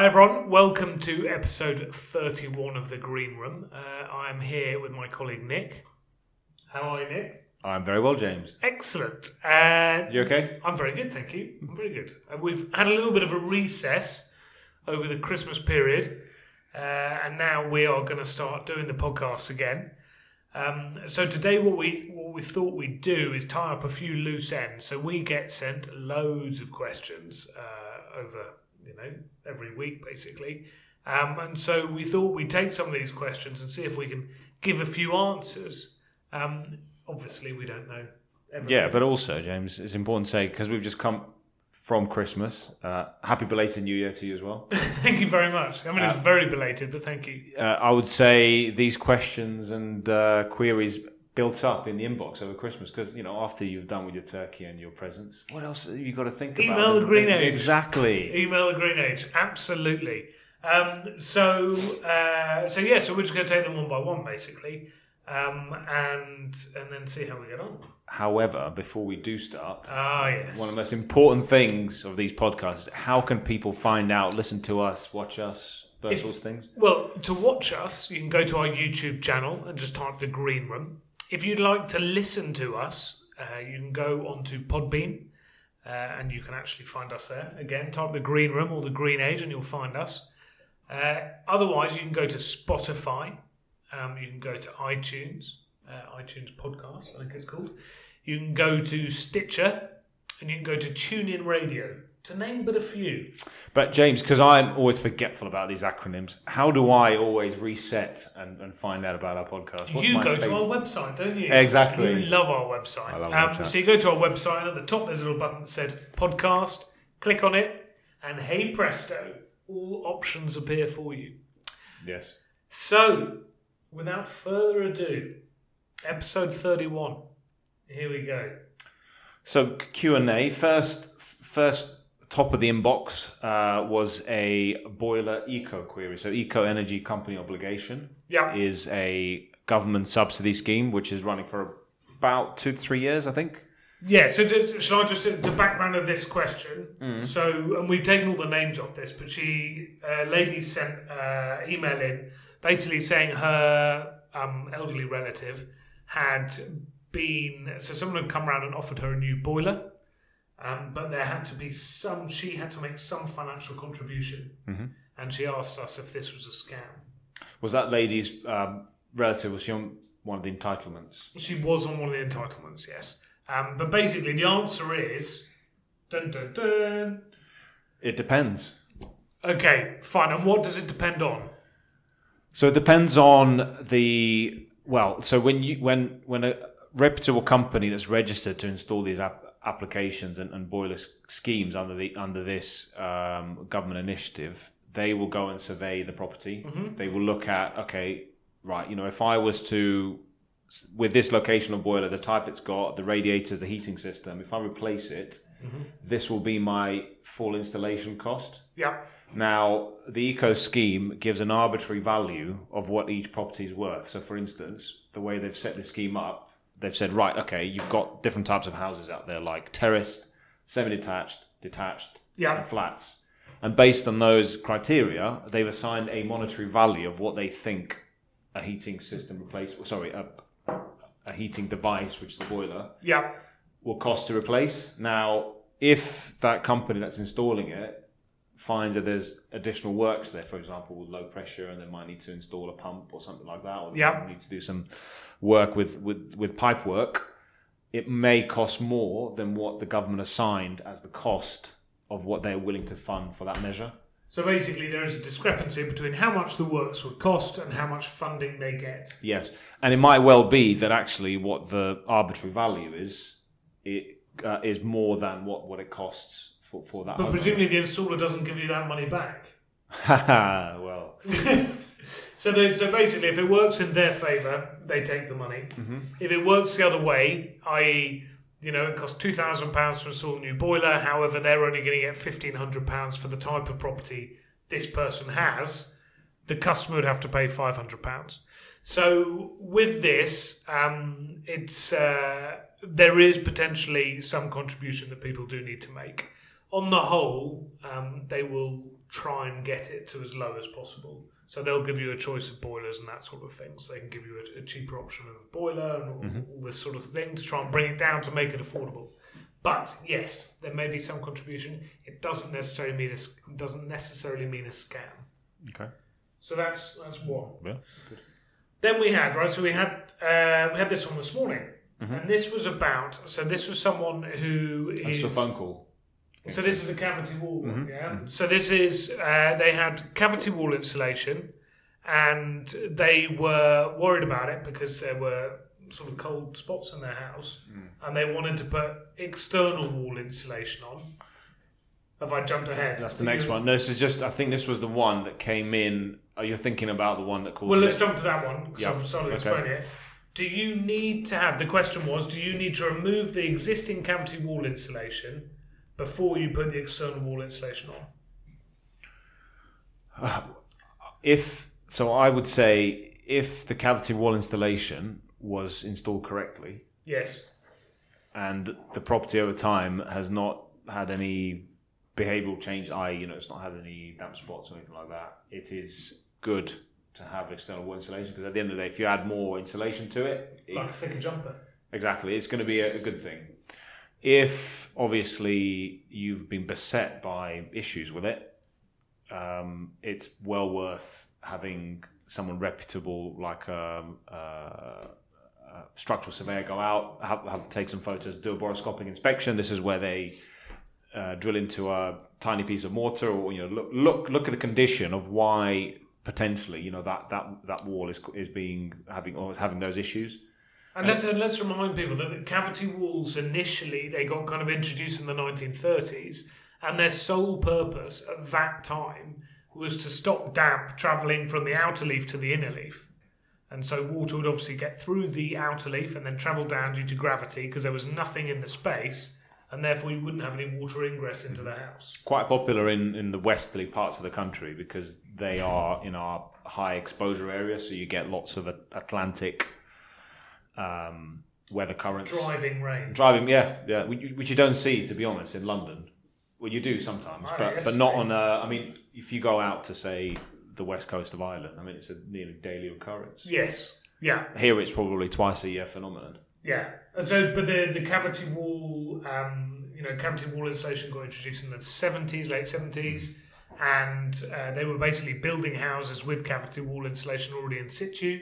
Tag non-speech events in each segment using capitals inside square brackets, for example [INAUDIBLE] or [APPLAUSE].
Hi everyone, welcome to episode 31 of The Green Room. Uh, I am here with my colleague Nick. How are you, Nick? I'm very well, James. Excellent. Uh, You okay? I'm very good, thank you. I'm very good. Uh, we've had a little bit of a recess over the Christmas period, uh, and now we are going to start doing the podcast again. Um, so today, what we what we thought we'd do is tie up a few loose ends. So we get sent loads of questions uh, over you know every week, basically, um, and so we thought we'd take some of these questions and see if we can give a few answers. Um, obviously, we don't know. everything. Yeah, but also, James, it's important to say because we've just come from Christmas. Uh, happy belated New Year to you as well. [LAUGHS] Thank you very much. I mean, it's very belated, but thank you. Uh, I would say these questions and uh, queries built up in the inbox over Christmas because you know after you've done with your turkey and your presents, what else have you got to think about? Email the Green Age. Exactly. Email the Green Age, absolutely. Um, so, uh, so yeah, so we're just going to take them one by one, basically, um, and and then see how we get on. However, before we do start, Ah, yes. one of the most important things of these podcasts is how can people find out, listen to us, watch us, those If- sorts of things. Well, to watch us, you can go to our YouTube channel and just type the Green Room. If you'd like to listen to us, uh, you can go onto Podbean uh, and you can actually find us there. Again, type the Green Room or the Green Age and you'll find us. Uh, otherwise, you can go to Spotify. Um, you can go to iTunes, uh, iTunes Podcast, I think it's called. You can go to Stitcher and you can go to TuneIn Radio, to name but a few. But James, because I'm always forgetful about these acronyms, how do I always reset and, and find out about our podcast? What's you go favourite- to our website, don't you? Exactly. You love our website. I love um, website. So you go to our website, and at the top there's a little button that says podcast. Click on it, and hey presto, all options appear for you. Yes. So, without further ado, episode 31. Here we go. So Q and A first. First top of the inbox uh, was a boiler eco query. So eco energy company obligation Yeah. is a government subsidy scheme which is running for about two to three years, I think. Yeah, so just, shall I just the background of this question? Mm. So, and we've taken all the names off this, but she, a lady sent uh, email in basically saying her um, elderly relative had been so someone had come around and offered her a new boiler, um, but there had to be some. She had to make some financial contribution, Mm-hmm. and she asked us if this was a scam. Was that lady's um, relative? Was she on one of the entitlements? She was on one of the entitlements, yes. Um, but basically, the answer is dun dun dun. It depends. Okay, fine. And what does it depend on? So it depends on the well. So when you when when a reputable company that's registered to install these app, applications and, and boiler schemes under the under this um, government initiative, they will go and survey the property. They will look at okay, right. You know, if I was to with this location of boiler, the type it's got, the radiators, the heating system, if I replace it, this will be my full installation cost. Yeah. Now, the eco scheme gives an arbitrary value of what each property is worth. So, for instance, the way they've set the scheme up, they've said, right, okay, you've got different types of houses out there, like terraced, semi detached, detached, Yeah. and flats. And based on those criteria, they've assigned a monetary value of what they think a heating system replace, sorry, a, a heating device, which is the boiler, Yeah. will cost to replace. Now, if that company that's installing it finds that there's additional works there, for example, with low pressure, and they might need to install a pump or something like that, or they need to do some work with, with, with pipe work, it may cost more than what the government assigned as the cost of what they're willing to fund for that measure. So basically, there is a discrepancy between how much the works would cost and how much funding they get. Yes, and it might well be that actually what the arbitrary value is, it uh, is more than what, what it costs for, for that. But overhead. presumably, the installer doesn't give you that money back. [LAUGHS] Well, [LAUGHS] So, they, so basically, if it works in their favour, they take the money. If it works the other way, i.e., you know, it costs two thousand pounds to install a new boiler. However, they're only going to get fifteen hundred pounds for the type of property this person has. The customer would have to pay five hundred pounds. So with this, um, it's uh, there is potentially some contribution that people do need to make. on the whole, um, they will try and get it to as low as possible. So they'll give you a choice of boilers and that sort of thing. So they can give you a, a cheaper option of boiler and all, Mm-hmm. all this sort of thing to try and bring it down to make it affordable. But yes, there may be some contribution. It doesn't necessarily mean a, doesn't necessarily mean a scam. Okay. So that's that's one. Yeah. Then we had right. So we had uh, we had this one this morning, Mm-hmm. and this was about. So this was someone who That's is. the phone call. So this is a cavity wall Mm-hmm. yeah. So this is uh, they had cavity wall insulation, and they were worried about it because there were sort of cold spots in their house, Mm. and they wanted to put external wall insulation on. Have I jumped ahead? That's the next one. No, this is just. I think this was the one that came in. Are you thinking about the one that called? Well, let's jump to that one because Yeah, I've started okay. explaining it. Do you need to have the question was? Do you need to remove the existing cavity wall insulation before you put the external wall insulation on? Uh, if so, I would say if the cavity wall installation was installed correctly Yes. and the property over time has not had any behavioural change, i.e., you know, it's not had any damp spots or anything like that, it is good to have external wall insulation because at the end of the day, if you add more insulation to it, it Like a thicker jumper. Exactly, it's going to be a, a good thing. If obviously you've been beset by issues with it, um, it's well worth having someone reputable like a, a, a structural surveyor go out, have, have take some photos, do a borescopic inspection. This is where they uh, drill into a tiny piece of mortar, or you know, look look look at the condition of why potentially you know that that that wall is is being having or is having those issues. And let's, let's remind people that the cavity walls initially they got kind of introduced in the 1930s, and their sole purpose at that time was to stop damp travelling from the outer leaf to the inner leaf. And so water would obviously get through the outer leaf and then travel down due to gravity because there was nothing in the space, and therefore you wouldn't have any water ingress into the house. quite popular in, in the westerly parts of the country because they are in our high exposure area, so you get lots of Atlantic um, weather currents. Driving rain. Driving, yeah, yeah, which you don't see to be honest in London. Well, you do sometimes, Oh, but but not on. Uh, I mean, if you go out to say the west coast of Ireland, I mean, it's a nearly daily occurrence. Yes. Yeah. Here, it's probably twice a year phenomenon. Yeah. So, but the the cavity wall, um, you know, cavity wall insulation got introduced in the seventies, late seventies, and uh, they were basically building houses with cavity wall insulation already in situ.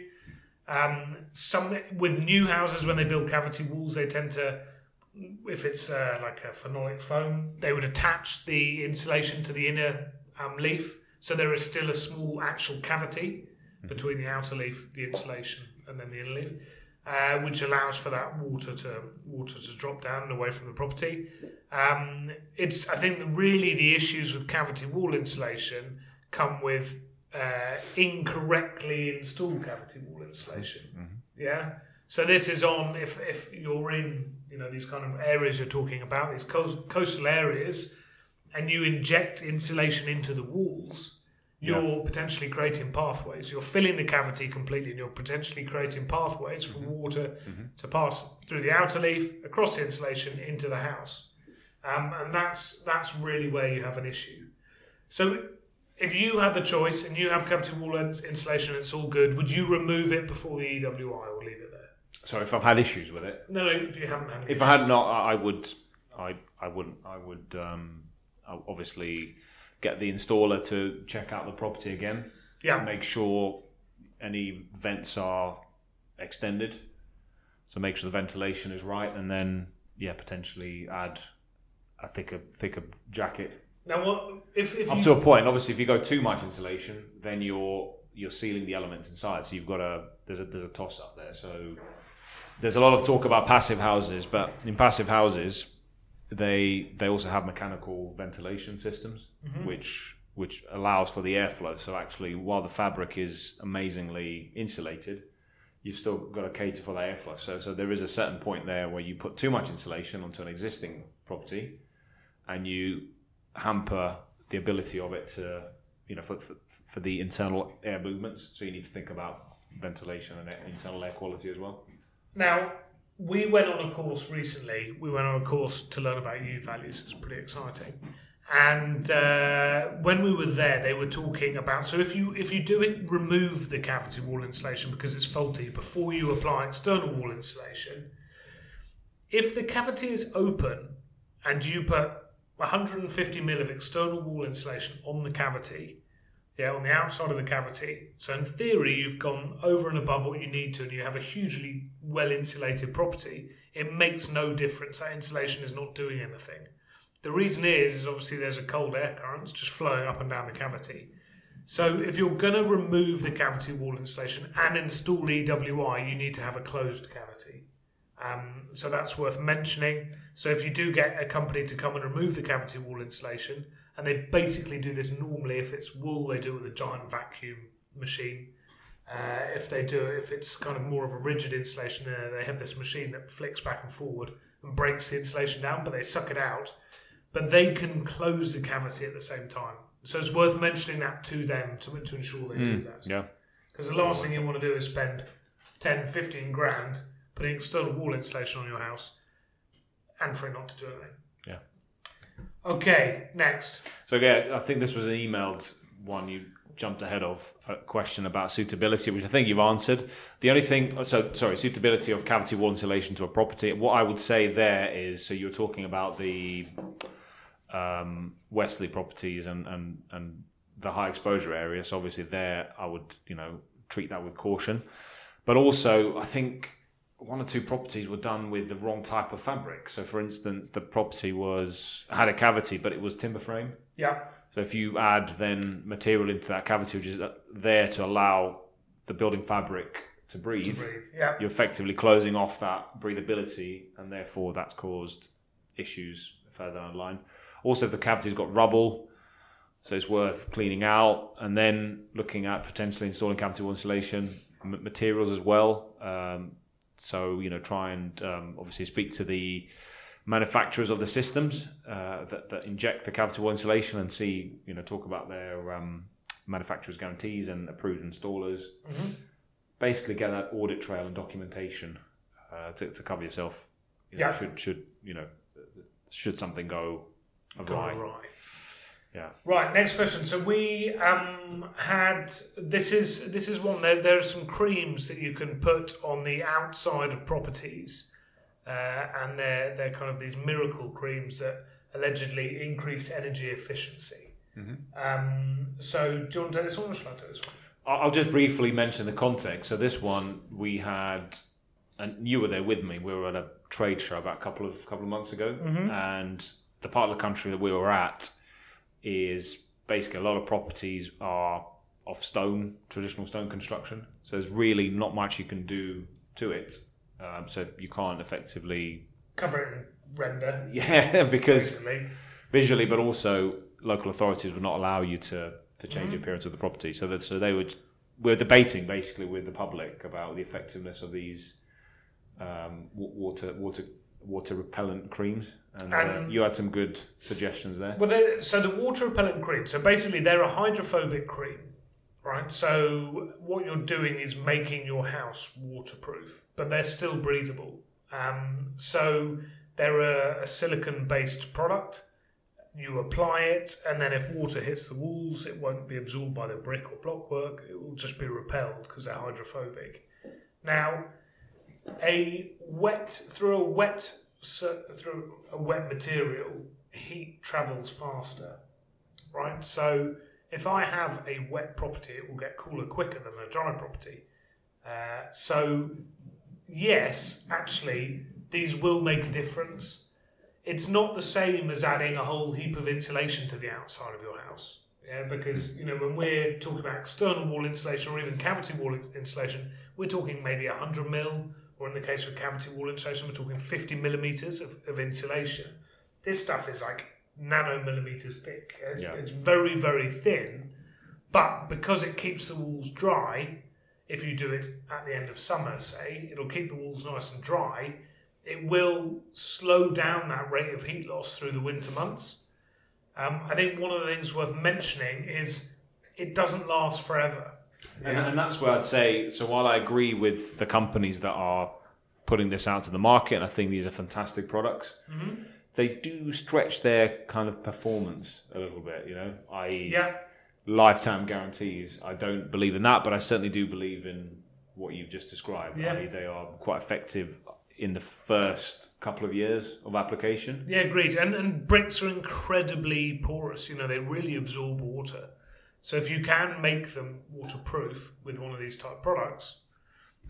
Um, some with new houses, when they build cavity walls, they tend to, if it's uh, like a phenolic foam, they would attach the insulation to the inner um, leaf, so there is still a small actual cavity between the outer leaf, the insulation, and then the inner leaf uh, which allows for that water to water to drop down and away from the property. Um, it's I think really the issues with cavity wall insulation come with uh, incorrectly installed cavity wall insulation. Yeah. So this is on if if you're in you know these kind of areas you're talking about these coast, coastal areas, and you inject insulation into the walls you're potentially creating pathways. You're filling the cavity completely, and you're potentially creating pathways for water to pass through the outer leaf, across the insulation, into the house. Um, and that's that's really where you have an issue. So, if you had the choice and you have cavity wall insulation, and it's all good. Would you remove it before the EWI or leave it there? So if I've had issues with it, No, no. If you haven't had, any if I had not, I I would, I, I wouldn't, I would um, obviously get the installer to check out the property again, yeah, make sure any vents are extended, so make sure the ventilation is right, and then yeah, potentially add a thicker, thicker jacket now what if if up you to a point. Obviously, if you go too much insulation, then you're you're sealing the elements inside. So you've got a there's a there's a toss up there. So there's a lot of talk about passive houses, but in passive houses, they they also have mechanical ventilation systems, mm-hmm. which which allows for the airflow. So actually, while the fabric is amazingly insulated, you've still got to cater for the airflow. So so there is a certain point there where you put too much insulation onto an existing property, and you hamper the ability of it to you know for, for, for the internal air movements. So you need to think about ventilation and internal air quality as well. Now, we went on a course recently. We went on a course to learn about U values. It's pretty exciting. And uh, when we were there, they were talking about so if you if you do it, remove the cavity wall insulation because it's faulty before you apply external wall insulation. If the cavity is open and you put 150 mil of external wall insulation on the cavity, yeah, on the outside of the cavity. So in theory, you've gone over and above what you need to, and you have a hugely well insulated property. It makes no difference. That insulation is not doing anything. The reason is, is obviously there's a cold air current just flowing up and down the cavity. So if you're going to remove the cavity wall insulation and install EWI, you need to have a closed cavity. Um, so that's worth mentioning. So if you do get a company to come and remove the cavity wall insulation, and they basically do this normally, if it's wool, they do it with a giant vacuum machine. Uh, if they do, if it's kind of more of a rigid insulation, uh, they have this machine that flicks back and forward and breaks the insulation down, but they suck it out. But they can close the cavity at the same time. So it's worth mentioning that to them to, to ensure they do that. Yeah. Because the last thing you want to do is spend 10, 15 grand putting external wall insulation on your house and for it not to do anything. Yeah. Okay, next. So yeah, I think this was an emailed one you jumped ahead of a question about suitability, which I think you've answered. The only thing, oh, so sorry, suitability of cavity wall insulation to a property. What I would say there is, so you're talking about the um, Wesley properties and, and and the high exposure area. So obviously there, I would you know treat that with caution. But also, I think one or two properties were done with the wrong type of fabric. So, for instance, the property was had a cavity, but it was timber frame. Yeah. So, if you add then material into that cavity, which is uh, there to allow the building fabric to breathe, To breathe. Yeah. you're effectively closing off that breathability, and therefore that's caused issues further down the line. Also, if the cavity's got rubble, so it's worth cleaning out, and then looking at potentially installing cavity wall insulation m- materials as well. Um, so you know, try and um, obviously speak to the manufacturers of the systems uh, that, that inject the cavity wall insulation and see you know talk about their um, manufacturers guarantees and approved installers. Mhm. Basically, get that audit trail and documentation uh, to, to cover yourself. You know, Yeah. Should should you know should something go Go awry? Right. Yeah. Right, next question. So we um, had this is this is one. There there are some creams that you can put on the outside of properties, uh, and they're they're kind of these miracle creams that allegedly increase energy efficiency. Um, so do you want to do this one or shall I do this one? I'll I'll just briefly mention the context. So this one we had, and you were there with me. We were at a trade show about a couple of couple of months ago, and the part of the country that we were at is basically a lot of properties are of stone, traditional stone construction. So there's really not much you can do to it. Um, so you can't effectively, Cover it in render, [LAUGHS] yeah, because basically. visually, but also local authorities would not allow you to, to change the appearance of the property. So that so they would we're debating basically with the public about the effectiveness of these um, water water water repellent creams, and, uh, you had some good suggestions there. Well, so the water repellent cream. So basically, they're a hydrophobic cream, right? So what you're doing is making your house waterproof, but they're still breathable. Um, so they're a, a silicon-based product. You apply it, and then if water hits the walls, it won't be absorbed by the brick or blockwork. It will just be repelled because they're hydrophobic. Now, a wet through a wet through a wet material, heat travels faster, right? So if I have a wet property, it will get cooler quicker than a dry property. Uh, so yes, actually, these will make a difference. It's not the same as adding a whole heap of insulation to the outside of your house. Yeah, because you know when we're talking about external wall insulation or even cavity wall insulation, we're talking maybe 100 mil, or in the case of cavity wall insulation, we're talking 50 millimeters of, of insulation. This stuff is like nanomillimeters thick. It's, Yeah. it's very, very thin, but because it keeps the walls dry, if you do it at the end of summer, say, it'll keep the walls nice and dry. It will slow down that rate of heat loss through the winter months. Um, I think one of the things worth mentioning is it doesn't last forever. And, and that's where I'd say. So while I agree with the companies that are putting this out to the market, and I think these are fantastic products. Mm-hmm. They do stretch their kind of performance a little bit, you know, i.e., Yeah. lifetime guarantees. I don't believe in that, but I certainly do believe in what you've just described. Yeah. they are quite effective in the first couple of years of application. Yeah, great. And and bricks are incredibly porous. You know, they really absorb water. So if you can make them waterproof with one of these type products,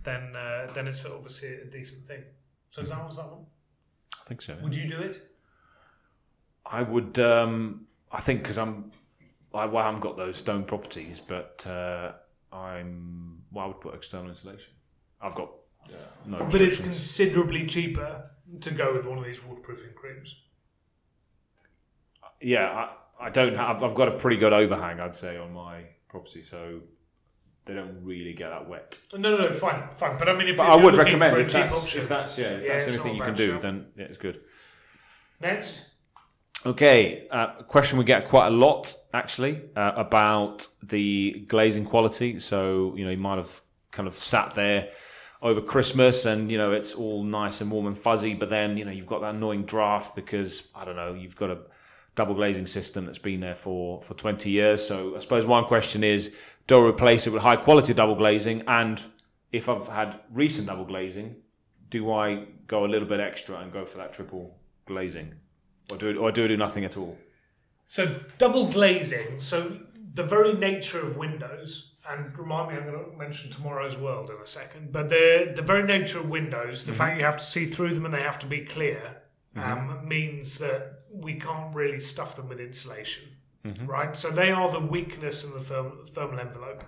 then uh, then it's obviously a decent thing. So is that was that one? I think so. Would you do it? I would. Um, I think because I'm, I, well, I haven't got those stone properties, but uh, I'm. Well, I would put external insulation. I've got uh, no. But it's considerably cheaper to go with one of these waterproofing creams. yeah. I, I don't have. I've got a pretty good overhang, I'd say, on my property, so they don't really get that wet. No, no, no, fine, fine. But I mean, if, But if I would recommend for a if cheap that's, option. if that's yeah, if Yeah, that's anything you can do, then yeah, it's good. Next, Okay, uh, question we get quite a lot actually uh, about the glazing quality. So you know, you might have kind of sat there over Christmas, and you know it's all nice and warm and fuzzy, but then you know you've got that annoying draft because I don't know you've got a double glazing system that's been there for for twenty years. So I suppose one question is, do I replace it with high quality double glazing? And if I've had recent double glazing, do I go a little bit extra and go for that triple glazing? Or do, or do I do nothing at all? So double glazing. So the very nature of windows, and remind me, I'm going to mention tomorrow's world in a second. But the the very nature of windows, the fact you have to see through them and they have to be clear, um, means that we can't really stuff them with insulation, right? So they are the weakness in the therm- thermal envelope.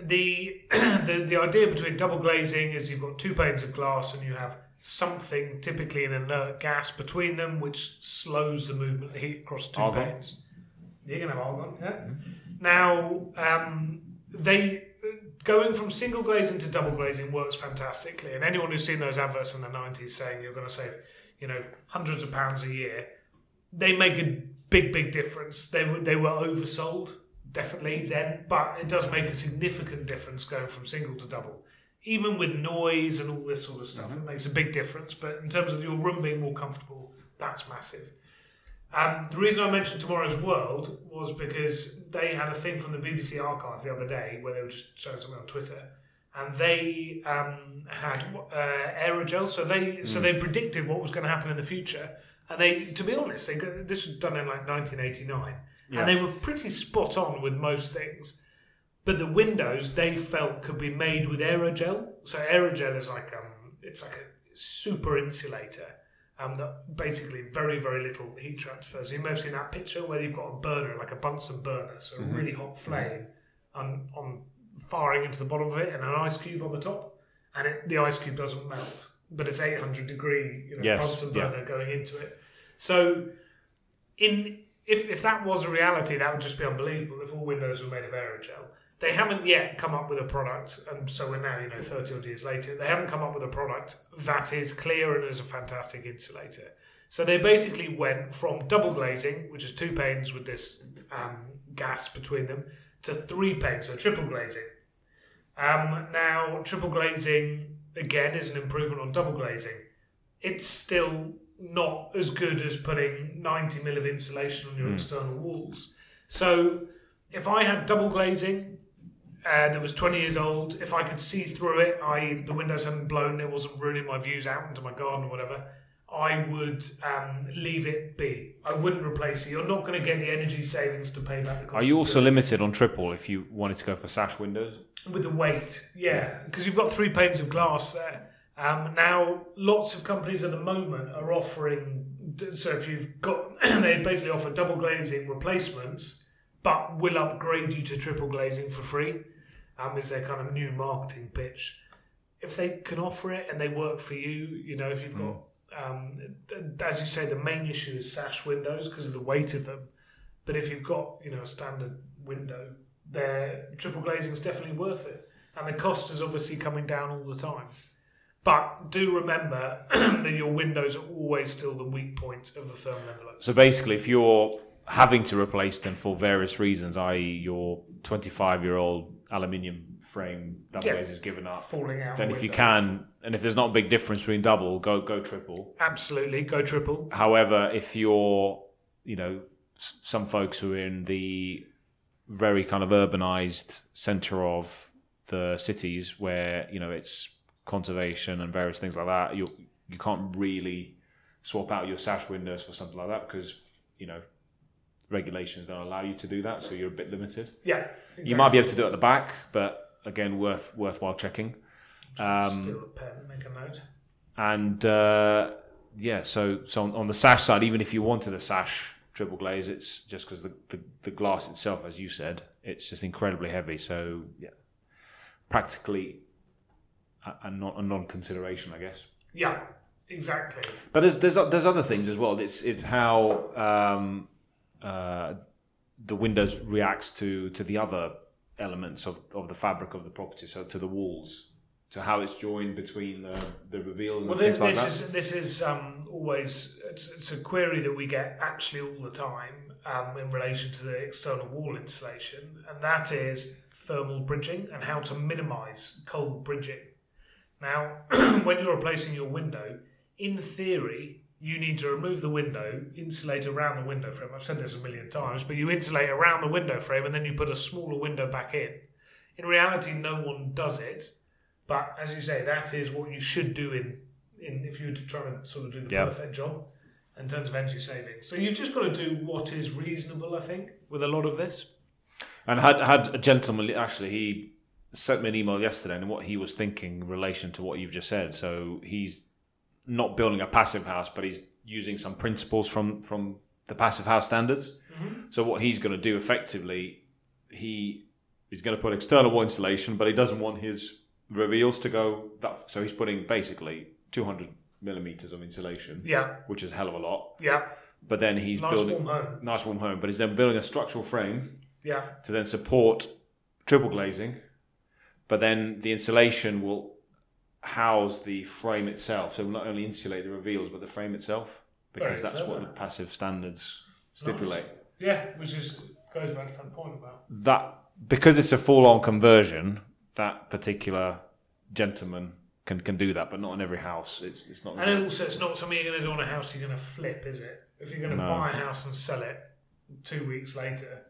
The, [CLEARS THROAT] the the idea between double glazing is you've got two panes of glass and you have something, typically an inert gas, between them, which slows the movement of heat across two Argon? panes. You can have argon, yeah. Now, um, they going from single glazing to double glazing works fantastically, and anyone who's seen those adverts in the nineties saying you're going to save, you know, hundreds of pounds a year, they make a big, big difference. They were they were oversold definitely then, but it does make a significant difference going from single to double. Even with noise and all this sort of stuff, it makes a big difference. But in terms of your room being more comfortable, that's massive. Um, the reason I mentioned Tomorrow's World was because they had a thing from the BBC archive the other day where they were just showing something on Twitter, and they um, had uh, aerogel. So they so they predicted what was going to happen in the future, and they, to be honest, they got, this was done in like 1989, and they were pretty spot on with most things. But the windows they felt could be made with aerogel. So aerogel is like um, it's like a super insulator um, that basically very very little heat transfer. So you may have seen that picture where you've got a burner like a Bunsen burner, so a really hot flame on on firing into the bottom of it, and an ice cube on the top, and it, the ice cube doesn't melt, but it's 800 degree you know, Yes, Bunsen yeah. burner going into it. So in if if that was a reality, that would just be unbelievable. If all windows were made of aerogel, they haven't yet come up with a product, and so we're now you know thirty odd years later. They haven't come up with a product that is clear and is a fantastic insulator. So they basically went from double glazing, which is two panes with this um, gas between them, to three panes, so triple glazing. Um, now, triple glazing again is an improvement on double glazing. It's still not as good as putting 90 mil of insulation on your external walls. So, if I had double glazing uh, that was 20 years old, if I could see through it, I the windows hadn't blown, it wasn't ruining my views out into my garden or whatever, I would um, leave it be. I wouldn't replace it. You're not going to get the energy savings to pay back the cost. Are you also limited on triple if you wanted to go for sash windows? with the weight, yeah, because you've got three panes of glass there. Um, now, lots of companies at the moment are offering. So if you've got, [CLEARS THROAT] they basically offer double glazing replacements, but will upgrade you to triple glazing for free. Um, is their kind of new marketing pitch. If they can offer it and they work for you, you know, if you've got, um, as you say, the main issue is sash windows because of the weight of them. But if you've got, you know, a standard window, their triple glazing is definitely worth it, and the cost is obviously coming down all the time. But do remember [CLEARS THROAT] that your windows are always still the weak point of the thermal envelope. So basically, if you're having to replace them for various reasons, i.e., your 25 year old aluminium frame double Yeah. glaze is given up. falling out. Then if you can, and if there's not a big difference between double, go go triple. absolutely go triple. However, if you're, you know, some folks who are in the very kind of urbanized center of the cities where you know it's conservation and various things like that, you you can't really swap out your sash windows for something like that because you know regulations don't allow you to do that, so you're a bit limited. Yeah, You might be able to do it at the back, but again, worth worthwhile checking. Um, Steal a pen, make a note. and uh, yeah, so so on, on the sash side, even if you wanted a sash triple glaze, it's just because the, the the glass itself, as you said, it's just incredibly heavy. So yeah, practically a, a non a non consideration, I guess. Yeah, exactly. But there's there's there's other things as well. It's it's how um, uh, the windows reacts to to the other elements of, of the fabric of the property, so to the walls, to how it's joined between the the reveals and Well, this, like this is this is um, always it's, it's a query that we get actually all the time um, in relation to the external wall insulation, and that is thermal bridging and how to minimise cold bridging. Now, [CLEARS THROAT] when you're replacing your window, in theory, you need to remove the window, insulate around the window frame. I've said this a million times, but you insulate around the window frame and then you put a smaller window back in. In reality, no one does it, but as you say, that is what you should do in, in if you were to try and sort of do the Yeah. perfect job in terms of energy saving. So you've just got to do what is reasonable, I think, with a lot of this. And had had a gentleman actually he sent me an email yesterday and what he was thinking in relation to what you've just said. So he's not building a passive house, but he's using some principles from from the passive house standards. Mm-hmm. So what he's going to do effectively, he is going to put external wall insulation, but he doesn't want his reveals to go that. So he's putting basically 200 millimeters of insulation, Yeah, which is a hell of a lot. yeah. But then he's Nice building warm home. nice warm home, but he's then building a structural frame Yeah, to then support triple glazing, but then the insulation will house the frame itself. So not only insulate the reveals, but the frame itself, because Very that's what the passive standards stipulate. yeah, which is goes back to that point about That because it's a full-on conversion, that particular gentleman can can do that, but not in every house. It's it's not. And also, it's not something you're going to do on a house you're going to flip, is it? If you're going to No. buy a house and sell it two weeks later,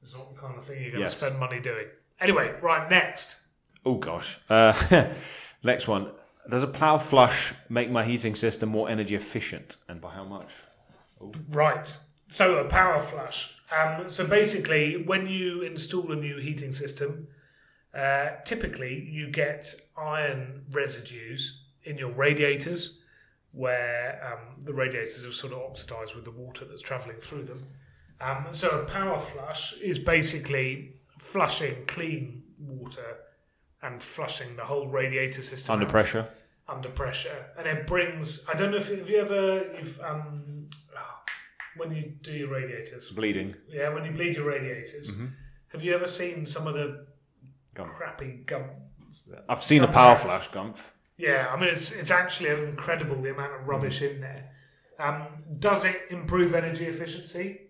it's not the kind of thing you're going Yes. to spend money doing. Anyway, right, next. oh gosh. Uh, [LAUGHS] next one. Does a power flush make my heating system more energy efficient, and by how much? Right. So, a power flush. Um, so, basically, when you install a new heating system, uh, typically you get iron residues in your radiators where um, the radiators have sort of oxidized with the water that's traveling through them. Um, so, a power flush is basically flushing clean water and flushing the whole radiator system Under out pressure. under pressure, and it brings. I don't know if have you ever you've um when you do your radiators, Bleeding. yeah, when you bleed your radiators, have you ever seen some of the Gum. crappy gum? I've seen a power flush, Gumph. Yeah, I mean it's it's actually incredible the amount of rubbish in there. Um, does it improve energy efficiency?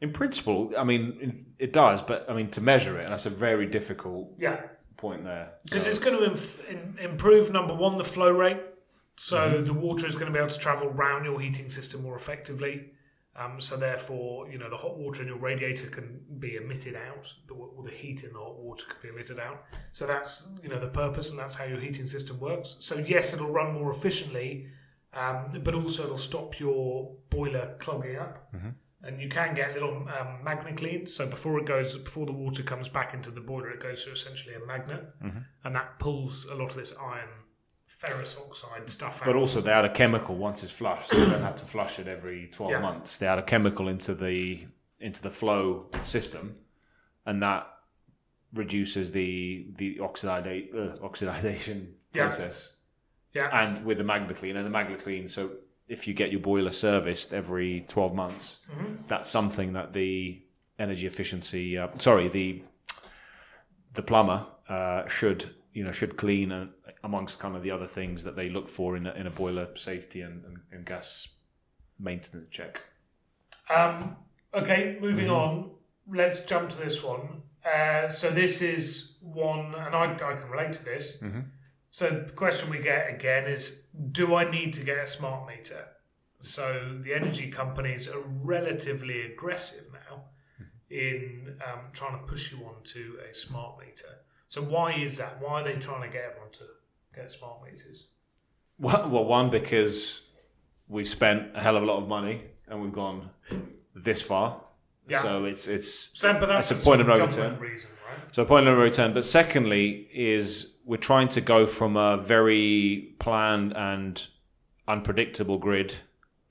In principle, I mean, it does, but I mean, to measure it, and that's a very difficult Yeah, point there. because So- it's going to inf- in, improve number one the flow rate, so the water is going to be able to travel around your heating system more effectively. Um, so therefore, you know the hot water in your radiator can be emitted out, the, the heat in the hot water can be emitted out. So that's you know the purpose, and that's how your heating system works. So yes, it'll run more efficiently, um, but also it'll stop your boiler clogging up. And you can get little um, MagnaCleans. So before it goes, before the water comes back into the boiler, it goes through essentially a magnet, and that pulls a lot of this iron, ferrous oxide stuff out. But also, they add a chemical once it's flushed. So they don't have to flush it every twelve Yeah. months. They add a chemical into the into the flow system, and that reduces the the oxidate, uh, oxidization Yeah. process. Yeah. And with the MagnaClean and the MagnaClean, so if you get your boiler serviced every twelve months, Mm-hmm. that's something that the energy efficiency, uh, sorry, the the plumber uh, should you know should clean uh, amongst kind of the other things that they look for in a, in a boiler safety and, and, and gas maintenance check. Um, okay, moving Mm-hmm. on. Let's jump to this one. Uh, so this is one, and I, I can relate to this. Mm-hmm. So the question we get again is, do I need to get a smart meter? So the energy companies are relatively aggressive now in um, trying to push you onto a smart meter. So why is that? Why are they trying to get everyone to get smart meters? Well, well, one because we've spent a hell of a lot of money and we've gone this far. Yeah. So it's it's So, but that's, That's a point of no return. reason, right? so a point of no return. But secondly, is we're trying to go from a very planned and unpredictable grid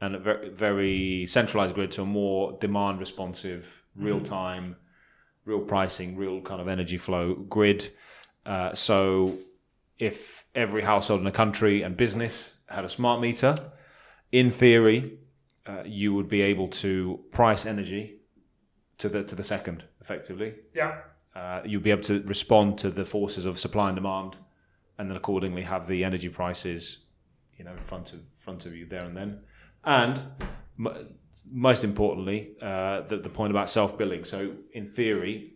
and a very, very centralized grid to a more demand responsive, real time, real pricing, real kind of energy flow grid. Uh, so if every household in the country and business had a smart meter, in theory, uh, you would be able to price energy to the to the second effectively. Yeah. Uh, you'll be able to respond to the forces of supply and demand, and then accordingly have the energy prices, you know, in front of front of you there and then. And m- most importantly, uh, the the point about self billing. So in theory,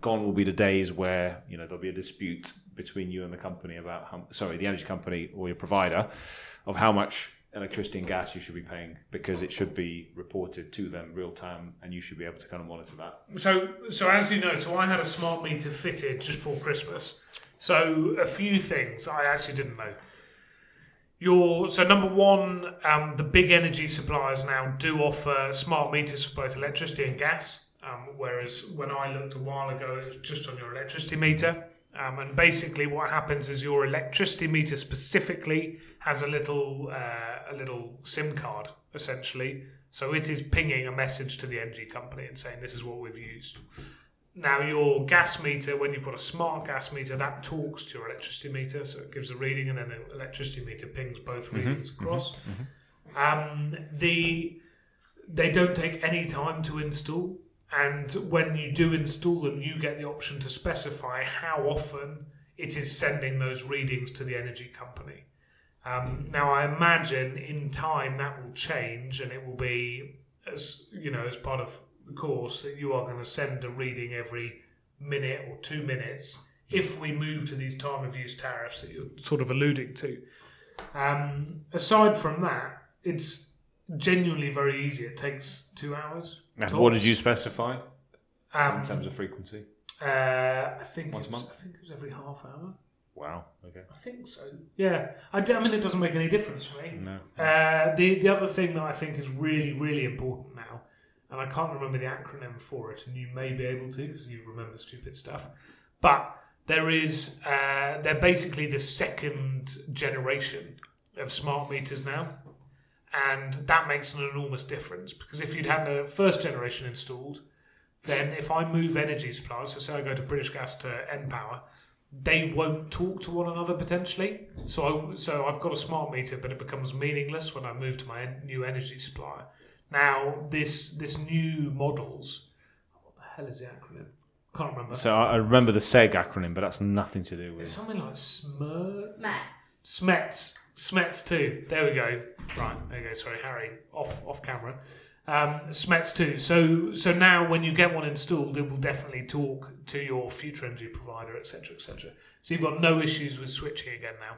gone will be the days where you know there'll be a dispute between you and the company about how, sorry the energy company or your provider of how much electricity and gas you should be paying because it should be reported to them real time and you should be able to kind of monitor that. So, so as you know, so I had a smart meter fitted just before Christmas. So, a few things I actually didn't know. Your so number one, um, the big energy suppliers now do offer smart meters for both electricity and gas. Um, whereas when I looked a while ago, it was just on your electricity meter. Um, and basically, what happens is your electricity meter specifically has a little uh, a little SIM card essentially. So it is pinging a message to the energy company and saying this is what we've used. Now your gas meter, when you've got a smart gas meter, that talks to your electricity meter, so it gives a reading, and then the electricity meter pings both readings across. Um, the they don't take any time to install, and when you do install them, you get the option to specify how often it is sending those readings to the energy company. Um, now, I imagine in time that will change, and it will be as you know as part of the course that you are going to send a reading every minute or two minutes if we move to these time of use tariffs that you're sort of alluding to. Um, aside from that, it's genuinely very easy. It takes two hours. And tops. what did you specify Um, in terms of frequency? uh, I think Once a month? I think it was every half hour. Wow. Okay. I think so. Yeah, I, d- I mean it doesn't make any difference for me. No. Uh, the the other thing that I think is really really important now, and I can't remember the acronym for it, and you may be able to because you remember stupid stuff, but there is uh, they're basically the second generation of smart meters now, and that makes an enormous difference because if you'd had a first generation installed, then if I move energy suppliers, so say I go to British Gas to Npower, they won't talk to one another potentially. So I, so I've got a smart meter, but it becomes meaningless when I move to my new energy supplier. Now this this new models, what the hell is the acronym? Can't remember. So I I remember the SEG acronym, but that's nothing to do with. It's with. something like SMER, Smets. SMETS, SMETS two. There we go. Right. Okay. Sorry, Harry. Off off camera. Um, SMETS two. So so now when you get one installed, it will definitely talk to your future energy provider, etc., etc. So you've got no issues with switching again now.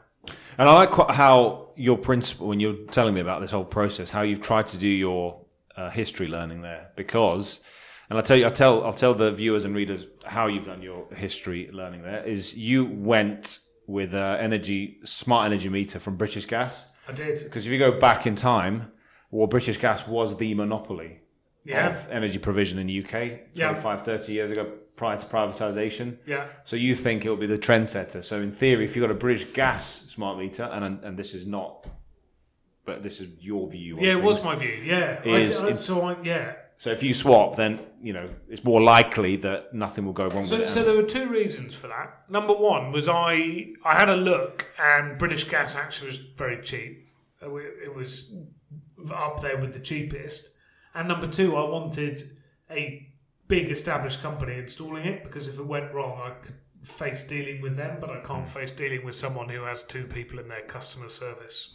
And I like quite how your principle, when you're telling me about this whole process, how you've tried to do your uh, history learning there, because, and I'll tell you, I'll tell, I'll tell the viewers and readers how you've done your history learning there. Is you went with uh, energy smart energy meter from British Gas, I did. because if you go back in time, well, British Gas was the monopoly Yeah. of energy provision in the UK Yeah. 25, 30 years ago prior to privatisation. Yeah. So you think it'll be the trendsetter. So in theory, if you've got a British gas smart meter, and and this is not, but this is your view. on Yeah, it things. was my view. Yeah. Is I- in- so I, yeah. So if you swap, then you know it's more likely that nothing will go wrong So, with it. so there were two reasons for that. Number one was I I had a look, and British Gas actually was very cheap. Uh, It was up there with the cheapest. And number two, I wanted a big established company installing it because if it went wrong, I could face dealing with them, but I can't face dealing with someone who has two people in their customer service.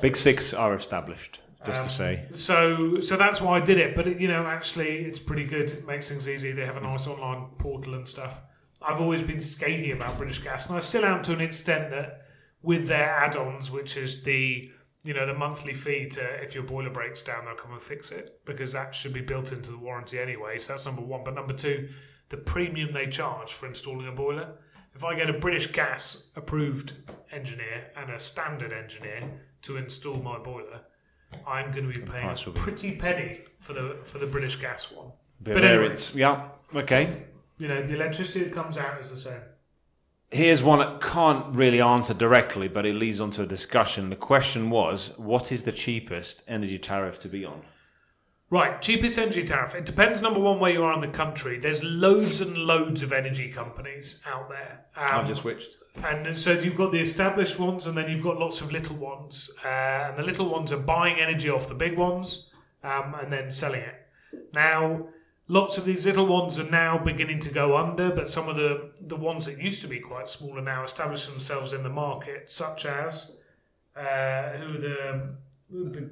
Big. Six are established. Just Um, to say. So, so that's why I did it. But it, you know, actually, it's pretty good. It makes things easy. They have a nice online portal and stuff. I've always been scathing about British Gas, and I still am to an extent that with their add-ons, which is the you know the monthly fee to if your boiler breaks down, they'll come and fix it because that should be built into the warranty anyway. So that's number one. But number two, the premium they charge for installing a boiler. If I get a British Gas approved engineer and a standard engineer to install my boiler, I'm going to be paying a be- pretty penny for the for the British Gas one. Bit But anyway. Yeah. Okay. You know, the electricity that comes out is the same. Here's one that can't really answer directly, but it leads on to a discussion. The question was, what is the cheapest energy tariff to be on? Right, cheapest energy tariff. It depends, number one, where you are in the country. There's loads and loads of energy companies out there. Um, I've just switched. And so you've got the established ones, and then you've got lots of little ones. Uh, and the little ones are buying energy off the big ones um, and then selling it. Now, lots of these little ones are now beginning to go under, but some of the, the ones that used to be quite small are now establishing themselves in the market, such as uh, who are the, the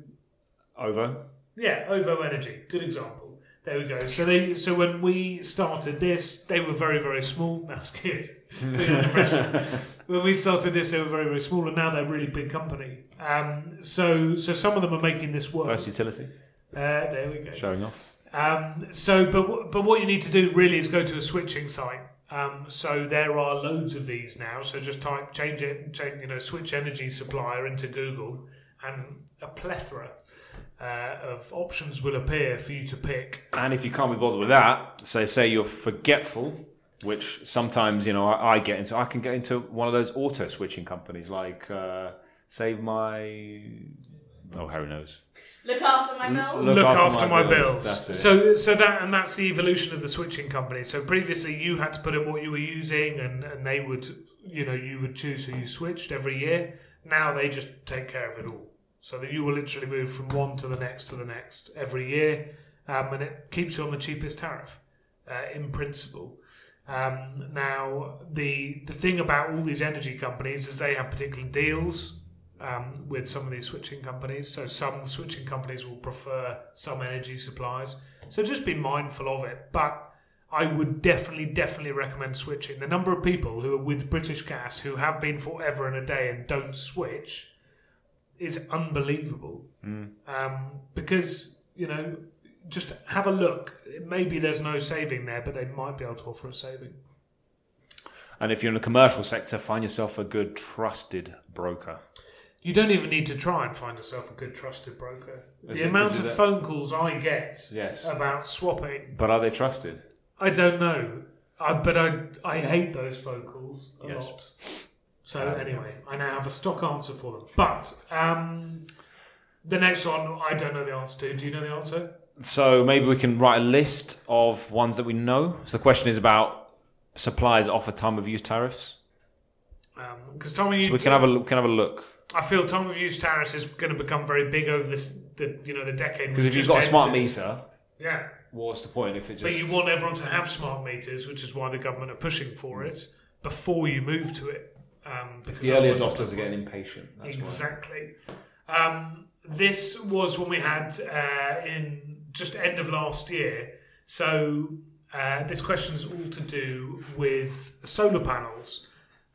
Over. Yeah, OVO Energy, good example. There we go. So they, so when we started this, they were very, very small. [LAUGHS] That's good. Good [LAUGHS] when we started this, they were very, very small, and now they're a really big company. Um, so, so some of them are making this work. First utility. Uh, there we go. Showing off. Um, so, but but what you need to do really is go to a switching site. Um, so there are loads of these now. So just type change it, change, you know, switch energy supplier into Google, and a plethora uh, of options will appear for you to pick. And if you can't be bothered with that, so say you're forgetful, which sometimes you know I, I get into. I can get into one of those auto switching companies like uh, Save My. Oh, Harry knows. Look after my bills. Look Look, after after, my my, bills. bills. That's it. So, so that and that's the evolution of the switching company. So previously, you had to put in what you were using, and, and they would, you know, you would choose who you switched every year. Now they just take care of it all, so that you will literally move from one to the next to the next every year, um, and it keeps you on the cheapest tariff, uh, in principle. Um, now, the the thing about all these energy companies is they have particular deals um, with some of these switching companies. So some switching companies will prefer some energy suppliers. So just be mindful of it. But I would definitely, definitely recommend switching. The number of people who are with British Gas who have been forever and a day and don't switch is unbelievable. Um, because you know, just have a look. Maybe there's no saving there, but they might be able to offer a saving. And if you're in the commercial sector, find yourself a good trusted broker. You don't even need to try and find yourself a good trusted broker. Is the it- amount of that? phone calls I get Yes. about swapping, But are they trusted? I don't know. I, but I I hate those phone calls a Yes. lot. So anyway, I now have a stock answer for them. But um, the next one, I don't know the answer to. Do you know the answer? So maybe we can write a list of ones that we know. So the question is about suppliers that offer time of use tariffs. Because Tom, you, So we can have a we can have a look. I feel time of use tariffs is going to become very big over this, the you know, the decade. Because if you've got a smart meter, yeah. what's the point if it just? But you want everyone to have smart meters, which is why the government are pushing for it before you move to it. Um, because the early adopters are getting impatient. That's. Exactly. Um, this was when we had uh, in just end of last year. So uh, this question is all to do with solar panels.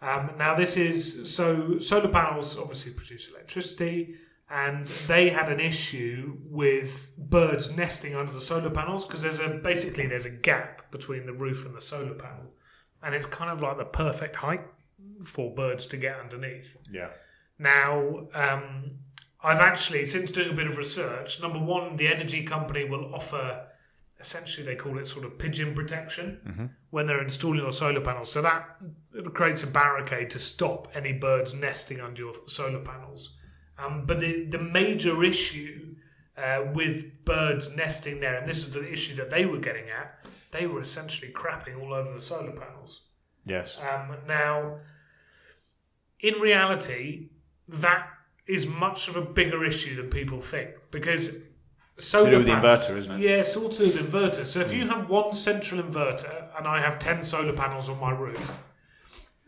Um, now this is so solar panels obviously produce electricity, and they had an issue with birds nesting under the solar panels because there's a basically there's a gap between the roof and the solar panel, and it's kind of like the perfect height for birds to get underneath. Yeah. Now, um, I've actually, since doing a bit of research, number one, the energy company will offer essentially they call it sort of pigeon protection when they're installing your solar panels. So that it creates a barricade to stop any birds nesting under your solar panels. Um, but the, the major issue uh, with birds nesting there, and this is the issue that they were getting at, they were essentially crapping all over the solar panels. Yes. Um, now, in reality, that is much of a bigger issue than people think because solar do with the panels- inverter, isn't it? Yeah, to do with inverters. So if you hmm. have one central inverter and I have ten solar panels on my roof,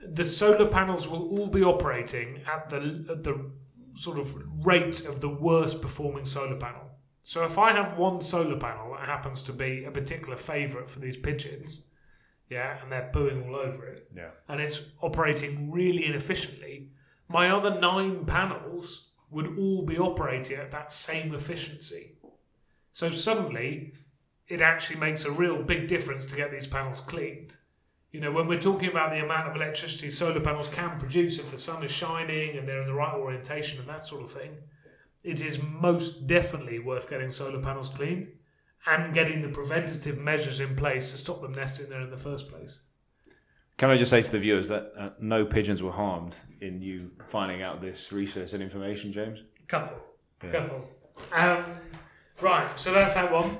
the solar panels will all be operating at the at the sort of rate of the worst performing solar panel. So if I have one solar panel that happens to be a particular favourite for these pigeons, yeah, and they're booing all over it, Yeah. and it's operating really inefficiently, my other nine panels would all be operating at that same efficiency. So suddenly, it actually makes a real big difference to get these panels cleaned. You know, when we're talking about the amount of electricity solar panels can produce if the sun is shining and they're in the right orientation and that sort of thing, it is most definitely worth getting solar panels cleaned and getting the preventative measures in place to stop them nesting there in the first place. Can I just say to the viewers that uh, no pigeons were harmed in you finding out this research and information, James? Couple. Yeah. Couple. Um, right, so that's that one.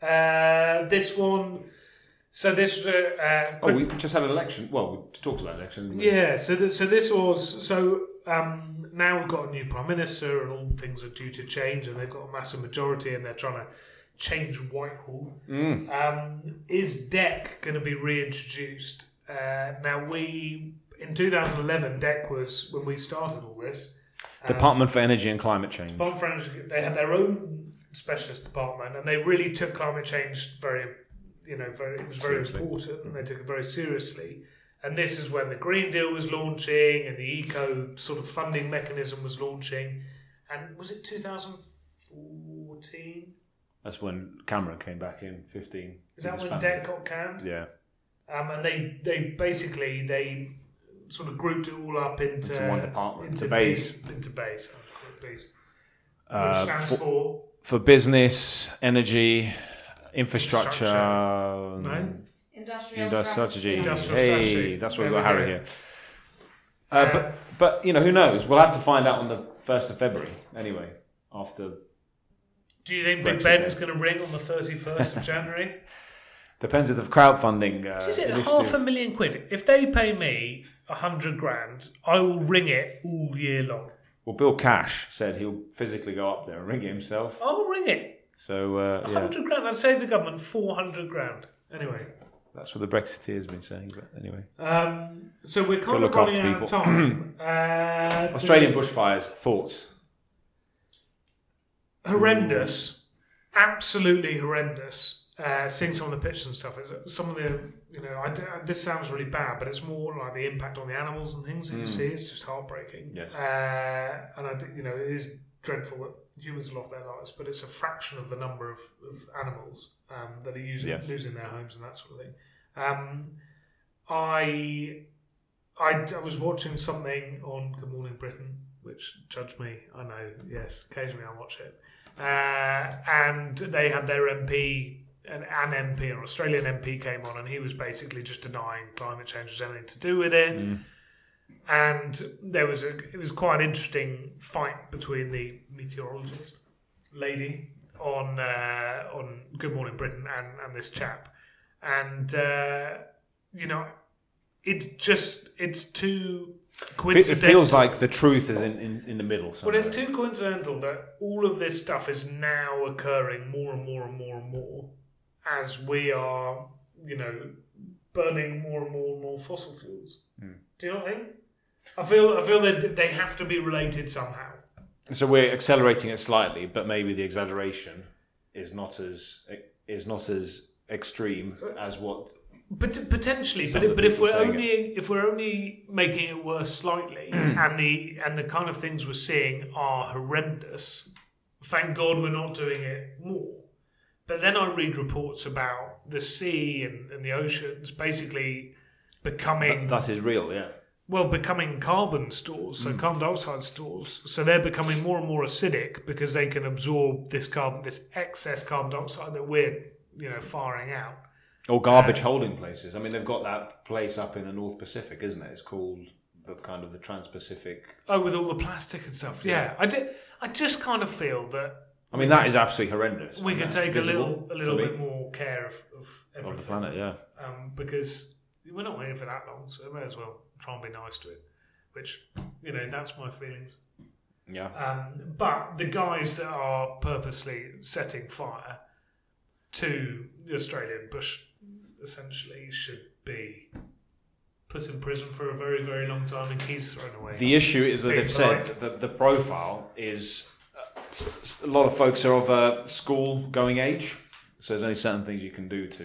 Uh, this one. So this. Uh, uh, Oh, we just had an election. Well, we talked about an election. didn't we? yeah. So th- so this was so. Um, now we've got a new prime minister, and all things are due to change, and they've got a massive majority, and they're trying to change Whitehall. Mm. Um, is DECC going to be reintroduced? Uh, now we in 2011, DECC was when we started all this. um, Department for Energy and Climate Change. Department for Energy, they had their own specialist department, and they really took climate change very, you know, very it was very Seriously. important, and they took it very seriously. And this is when the Green Deal was launching, and the eco sort of funding mechanism was launching. And was it 2014? That's when Cameron came back in 15. Is that when his family. DECC got canned? Yeah. Um, and they they basically they sort of grouped it all up into, Into one department, into the base. Into base, I'll call it base. Uh, stands for, for for business, energy, infrastructure. Infrastructure. um, No? Industrial, Industrial strategy. strategy. Industrial hey, strategy. that's why There we got we Harry go. here. Uh, but but you know who knows? We'll have to find out on the first of February anyway. After Do you think Big Brexit Ben's going to ring on the 31st of January? [LAUGHS] depends if the crowdfunding uh, Is it initiative- half a million quid? If they pay me a hundred grand, I will ring it all year long. Well, Bill Cash said he'll physically go up there and ring it himself. I'll ring it. So uh, A yeah, hundred grand. I'd save the government four hundred grand. Anyway, that's what the Brexiteers have been saying. But anyway, um, so we're kind look of running after out of people. time. [CLEARS THROAT] uh, Australian bushfires thoughts. horrendous, absolutely horrendous. Uh, seeing some of the pictures and stuff, it's, some of the you know, I d- this sounds really bad, but it's more like the impact on the animals and things that you Mm. see. It's just heartbreaking. Yes. Uh, and I think you know it is dreadful that humans lost their lives, but it's a fraction of the number of, of animals um, that are using Yes. losing their homes and that sort of thing. Um, I, I I was watching something on Good Morning Britain, which judge me. I know. Yes, occasionally I watch it. Uh, and they had their MP, an, an MP, an Australian MP came on, and he was basically just denying climate change was anything to do with it. Mm. And there was a, it was quite an interesting fight between the meteorologist lady on uh, on Good Morning Britain and, and this chap, and uh, you know, it's just it's too coincidental. It coincidental. feels like the truth is in, in, in the middle. Well, it's too coincidental that all of this stuff is now occurring more and more and more and more as we are, you know, burning more and more and more fossil fuels. Hmm. Do you know what I feel I feel that they have to be related somehow. So we're accelerating it slightly, but maybe the exaggeration is not as is not as extreme as what. But potentially, but, but if we're only if we're only making it worse slightly, [CLEARS THROAT] and the and the kind of things we're seeing are horrendous, thank God we're not doing it more. But then I read reports about the sea and, and the oceans basically becoming That is real, yeah. Well becoming carbon stores, so carbon dioxide stores. So they're becoming more and more acidic because they can absorb this carbon, this excess carbon dioxide that we're you know firing out. Or garbage holding places. I mean, they've got that place up in the North Pacific, isn't it? It's called the kind of the Trans-Pacific. Oh, with all the plastic and stuff. Yeah, I did. I just kind of feel that I mean, that is absolutely horrendous. we could take a little, a little bit more care of, of everything of the planet. Yeah. um, because we're not here for that long, so we may as well try and be nice to it. Which you know, that's my feelings. Yeah. Um, but the guys that are purposely setting fire to the Australian bush essentially should be put in prison for a very, very long time and keys thrown away. The issue is that they've said that the profile is uh, a lot of folks are of a school going age, so there's only certain things you can do to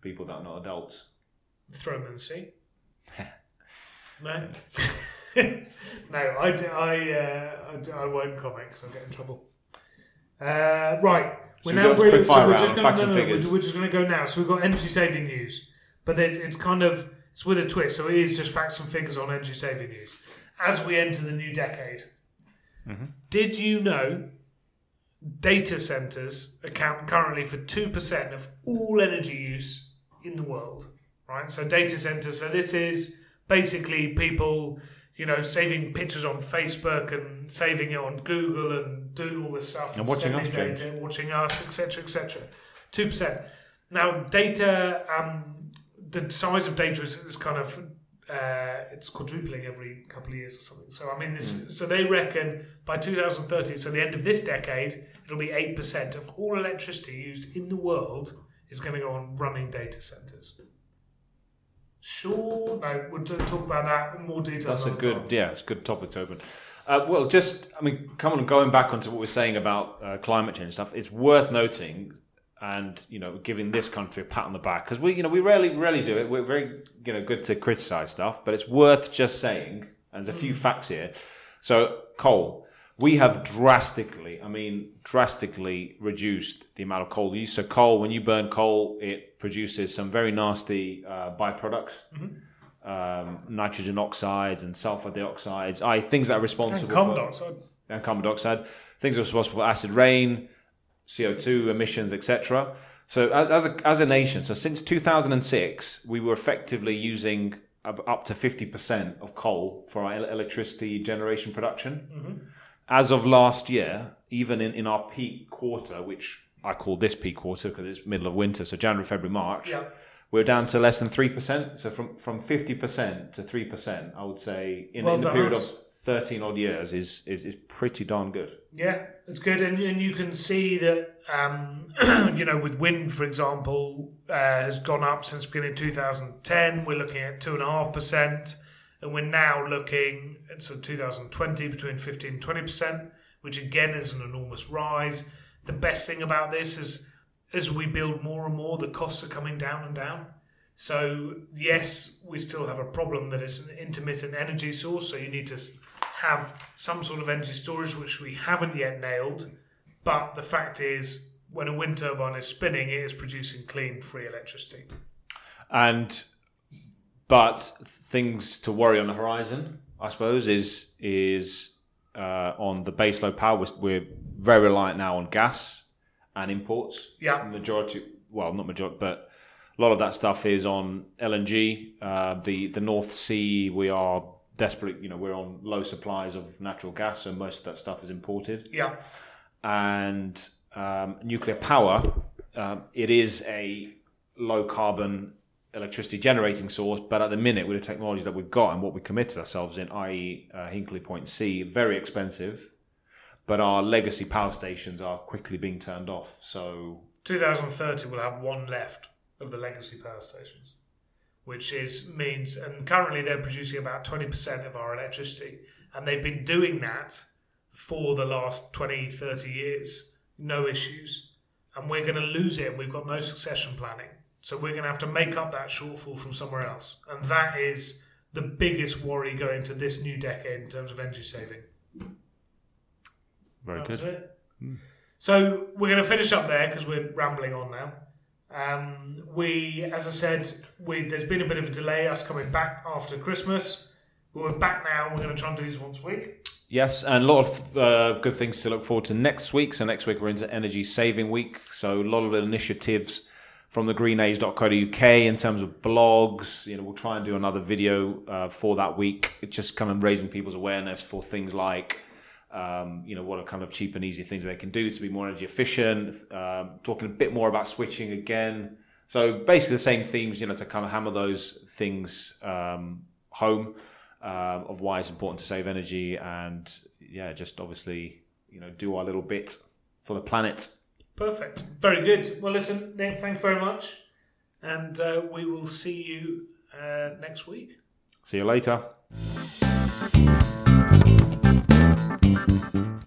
people that are not adults. Throw them in the sea. No. [LAUGHS] no, I, d- I, uh, I, d- I won't comment because I'll get in trouble. Uh, right. So we're we now really- quick fire we're round, just gonna, facts no, and no, figures. We're, we're just going to go now. So we've got energy saving news, but it's, it's kind of it's with a twist. So it is just facts and figures on energy saving news as we enter the new decade. Mm-hmm. Did you know data centers account currently for 2% of all energy use in the world? Right? So, data centers, so this is basically people, you know, saving pictures on Facebook and saving it on Google and doing all this stuff And watching us, data, watching us, etc., etc. 2%. Now, data, um, the size of data is, is kind of uh, it's quadrupling every couple of years or something. So I mean, this, so they reckon by 2030, so the end of this decade, it'll be eight percent of all electricity used in the world is going to go on running data centers. Sure, no, we'll talk about that in more detail. That's a good, time. yeah, it's a good topic to open. Uh, well, just, I mean, come on, going back onto what we're saying about uh, climate change stuff, it's worth noting and, you know, giving this country a pat on the back because we, you know, we rarely, rarely do it. We're very, you know, good to criticize stuff, but it's worth just saying, and there's a few facts here. So, coal, we have drastically, I mean, drastically reduced the amount of coal use. So, coal, when you burn coal, it produces some very nasty uh, byproducts um, nitrogen oxides and sulfur dioxides, I things that are responsible And carbon for dioxide. and carbon dioxide, things that are responsible for acid rain, CO two emissions, etc. So as, as a as a nation, so since 2006, we were effectively using up up to 50% of coal for our electricity generation production. As of last year, even in, in our peak quarter, which I call this peak quarter because it's middle of winter, so January, February, March, Yeah. we're down to less than 3%. So from, from 50% to 3%, I would say in, Well in the period us. of 13 odd years is, is, is pretty darn good. Yeah, it's good, and, and you can see that um, [CLEARS THROAT] you know with wind, for example, uh, has gone up since beginning 2010. We're looking at two and we're now looking at so 2020 between 15 and 20 percent, which again is an enormous rise. The best thing about this is as we build more and more, the costs are coming down and down. So yes, we still have a problem that it's an intermittent energy source. So you need to have some sort of energy storage, which we haven't yet nailed. But the fact is, when a wind turbine is spinning, it is producing clean, free electricity. And but things to worry on the horizon, I suppose, is is uh, on the baseload power. We're, we're very reliant now on gas and imports. Yeah. majority, well, not majority, but a lot of that stuff is on LNG. Uh, the the North Sea, we are desperate. You know, we're on low supplies of natural gas, so most of that stuff is imported Yeah, and um, nuclear power, um, it is a low carbon electricity generating source, but at the minute, with the technology that we've got and what we committed ourselves in, i.e., uh, Hinkley Point C, very expensive. But our legacy power stations are quickly being turned off. So 2030 we'll have one left of the legacy power stations, which is means, and currently they're producing about 20% of our electricity, and they've been doing that for the last 20, 30 years, no issues, and we're going to lose it. We've got no succession planning, so we're going to have to make up that shortfall from somewhere else, and that is the biggest worry going to this new decade in terms of energy saving. very That's good. it. So we're going to finish up there because we're rambling on now. Um, we, as I said, we there's been a bit of a delay us coming back after Christmas. But we're back now. We're going to try and do these once a week. Yes, and a lot of uh, good things to look forward to next week. So next week we're into Energy Saving Week. So a lot of initiatives from the greenage.co.uk in terms of blogs. You know, we'll try and do another video uh, for that week. It's just kind of raising people's awareness for things like, um, you know, what are kind of cheap and easy things they can do to be more energy efficient. Um, talking a bit more about switching again. So basically the same themes, you know, to kind of hammer those things um, home um, of why it's important to save energy and yeah, just obviously you know do our little bit for the planet. Perfect. Very good. Well, listen, Nick, thanks very much, and uh, we will see you uh, next week. See you later.